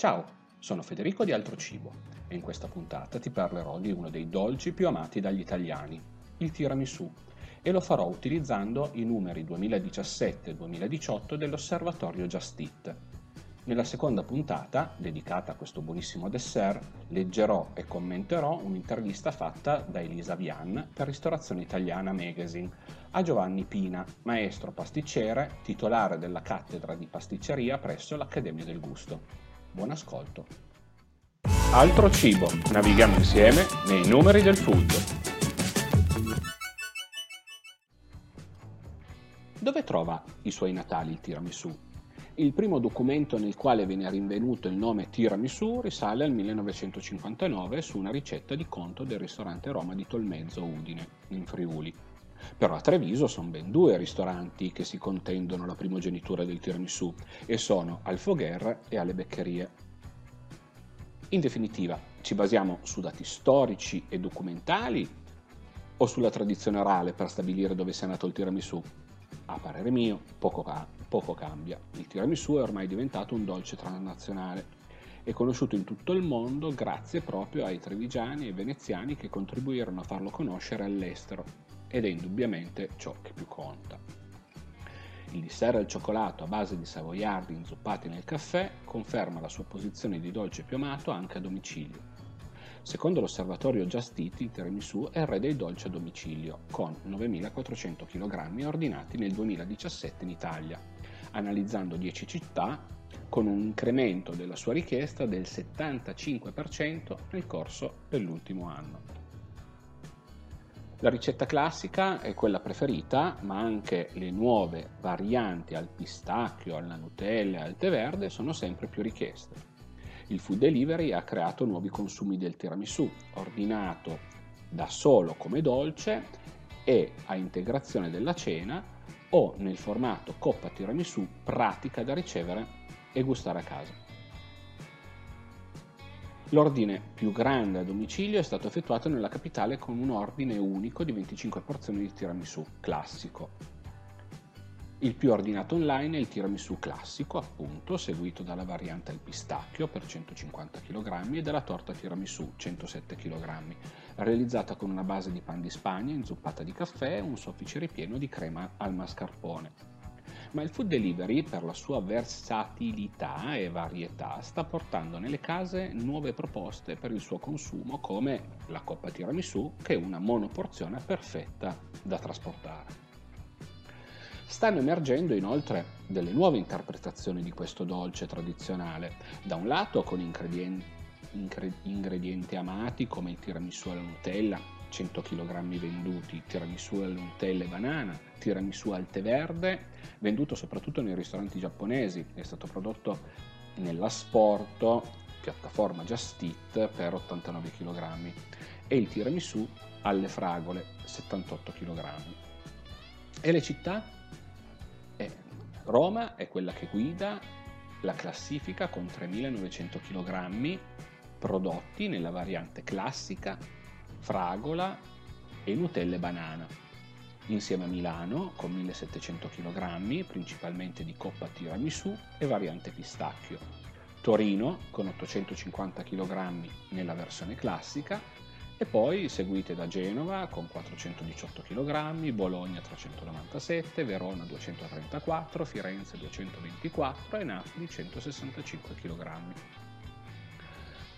Ciao, sono Federico di Altro Cibo e in questa puntata ti parlerò di uno dei dolci più amati dagli italiani, il tiramisù, e lo farò utilizzando i numeri 2017-2018 dell'osservatorio Just Eat. Nella seconda puntata, dedicata a questo buonissimo dessert, leggerò e commenterò un'intervista fatta da Elisa Vian per Ristorazione Italiana Magazine a Giovanni Pina, maestro pasticcere, titolare della cattedra di pasticceria presso l'Accademia del Gusto. Buon ascolto. Altro cibo, navighiamo insieme nei numeri del food. Dove trova i suoi natali il tiramisù? Il primo documento nel quale viene rinvenuto il nome tiramisù risale al 1959 su una ricetta di conto del ristorante Roma di Tolmezzo Udine, in Friuli. Però a Treviso sono ben due ristoranti che si contendono la primogenitura del tiramisù e sono Alfogher e alle Beccherie. In definitiva, ci basiamo su dati storici e documentali o sulla tradizione orale per stabilire dove sia nato il tiramisù? A parere mio, poco, poco cambia. Il tiramisù è ormai diventato un dolce transnazionale è conosciuto in tutto il mondo grazie proprio ai trevigiani e veneziani che contribuirono a farlo conoscere all'estero ed è indubbiamente ciò che più conta. Il dessert al cioccolato a base di savoiardi inzuppati nel caffè conferma la sua posizione di dolce più amato anche a domicilio. Secondo l'osservatorio Just Eat, il tiramisù è il re dei dolci a domicilio, con 9.400 kg ordinati nel 2017 in Italia, analizzando 10 città con un incremento della sua richiesta del 75% nel corso dell'ultimo anno. La ricetta classica è quella preferita, ma anche le nuove varianti al pistacchio, alla Nutella e al tè verde sono sempre più richieste. Il food delivery ha creato nuovi consumi del tiramisù, ordinato da solo come dolce e a integrazione della cena o nel formato coppa tiramisù pratica da ricevere e gustare a casa. L'ordine più grande a domicilio è stato effettuato nella capitale con un ordine unico di 25 porzioni di tiramisù classico. Il più ordinato online è il tiramisù classico, appunto, seguito dalla variante al pistacchio per 150 kg e dalla torta tiramisù 107 kg, realizzata con una base di pan di Spagna inzuppata di caffè e un soffice ripieno di crema al mascarpone ma il food delivery per la sua versatilità e varietà sta portando nelle case nuove proposte per il suo consumo come la coppa tiramisù che è una monoporzione perfetta da trasportare. Stanno emergendo inoltre delle nuove interpretazioni di questo dolce tradizionale, da un lato con ingredienti, ingredienti amati come il tiramisù alla Nutella, 100 kg venduti, tiramisù alle Nutella e banana, tiramisù al tè verde, venduto soprattutto nei ristoranti giapponesi, è stato prodotto nella Sporto, piattaforma Just Eat, per 89 kg, e il tiramisù alle fragole, 78 kg. E le città? Eh, Roma è quella che guida la classifica con 3.900 kg prodotti nella variante classica fragola e Nutella e banana. Insieme a Milano con 1700 kg, principalmente di coppa tiramisù e variante pistacchio. Torino con 850 kg nella versione classica e poi seguite da Genova con 418 kg, Bologna 397, Verona 234, Firenze 224 e Napoli 165 kg.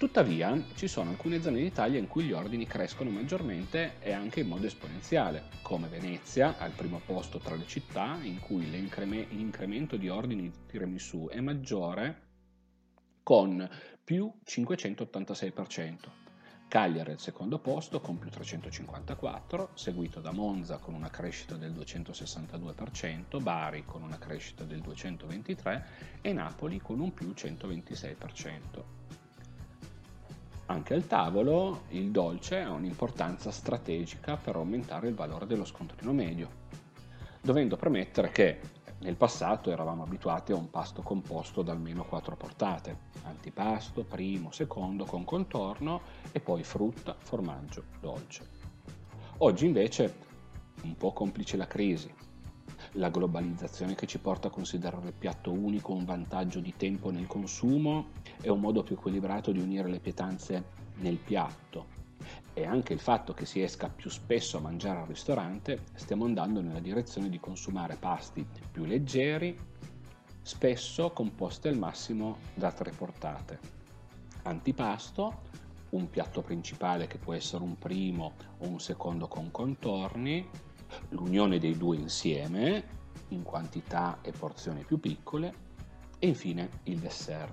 Tuttavia ci sono alcune zone d'Italia in cui gli ordini crescono maggiormente e anche in modo esponenziale, come Venezia, al primo posto tra le città in cui l'incremento di ordini di tiramisù è maggiore con più 586%. Cagliari al secondo posto con più 354, seguito da Monza con una crescita del 262%, Bari con una crescita del 223% e Napoli con un più 126%. Anche al tavolo il dolce ha un'importanza strategica per aumentare il valore dello scontrino medio, dovendo premettere che nel passato eravamo abituati a un pasto composto da almeno quattro portate, antipasto, primo, secondo con contorno e poi frutta, formaggio, dolce. Oggi invece, un po' complice la crisi, la globalizzazione che ci porta a considerare il piatto unico un vantaggio di tempo nel consumo e un modo più equilibrato di unire le pietanze nel piatto. E anche il fatto che si esca più spesso a mangiare al ristorante, stiamo andando nella direzione di consumare pasti più leggeri, spesso composti al massimo da tre portate. Antipasto, un piatto principale che può essere un primo o un secondo con contorni, l'unione dei due insieme in quantità e porzioni più piccole e infine il dessert.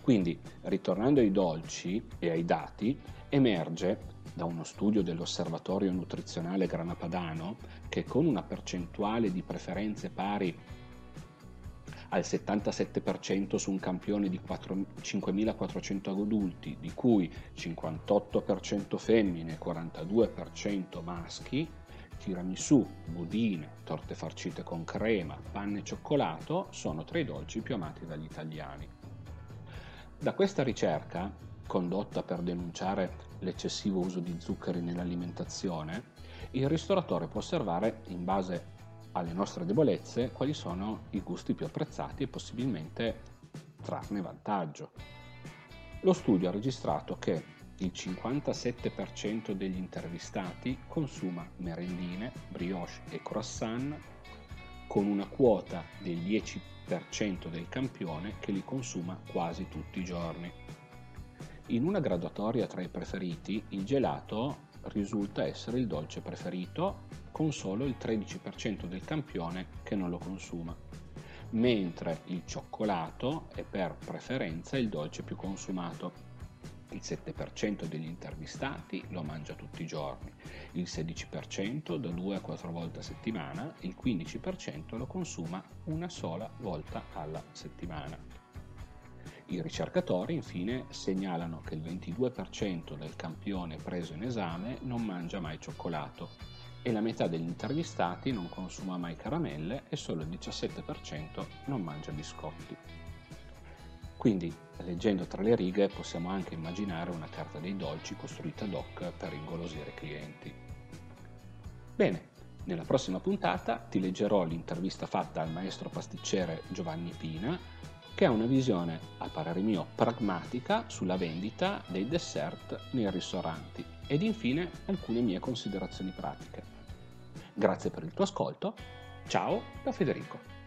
Quindi, ritornando ai dolci e ai dati, emerge da uno studio dell'Osservatorio Nutrizionale Grana Padano che con una percentuale di preferenze pari al 77% su un campione di 5.400 adulti, di cui 58% femmine e 42% maschi, tiramisù, budine, torte farcite con crema, panne e cioccolato sono tra i dolci più amati dagli italiani. Da questa ricerca, condotta per denunciare l'eccessivo uso di zuccheri nell'alimentazione, il ristoratore può osservare in base alle nostre debolezze quali sono i gusti più apprezzati e possibilmente trarne vantaggio. Lo studio ha registrato che il 57% degli intervistati consuma merendine, brioche e croissant con una quota del 10% del campione che li consuma quasi tutti i giorni. In una graduatoria tra i preferiti, il gelato risulta essere il dolce preferito con solo il 13% del campione che non lo consuma, mentre il cioccolato è per preferenza il dolce più consumato. Il 7% degli intervistati lo mangia tutti i giorni, il 16% da 2 a 4 volte a settimana, il 15% lo consuma una sola volta alla settimana. I ricercatori infine segnalano che il 22% del campione preso in esame non mangia mai cioccolato e la metà degli intervistati non consuma mai caramelle e solo il 17% non mangia biscotti. Quindi, leggendo tra le righe, possiamo anche immaginare una carta dei dolci costruita ad hoc per ingolosire i clienti. Bene, nella prossima puntata ti leggerò l'intervista fatta al maestro pasticcere Giovanni Pina che ha una visione, a parere mio, pragmatica sulla vendita dei dessert nei ristoranti ed infine alcune mie considerazioni pratiche. Grazie per il tuo ascolto, ciao da Federico.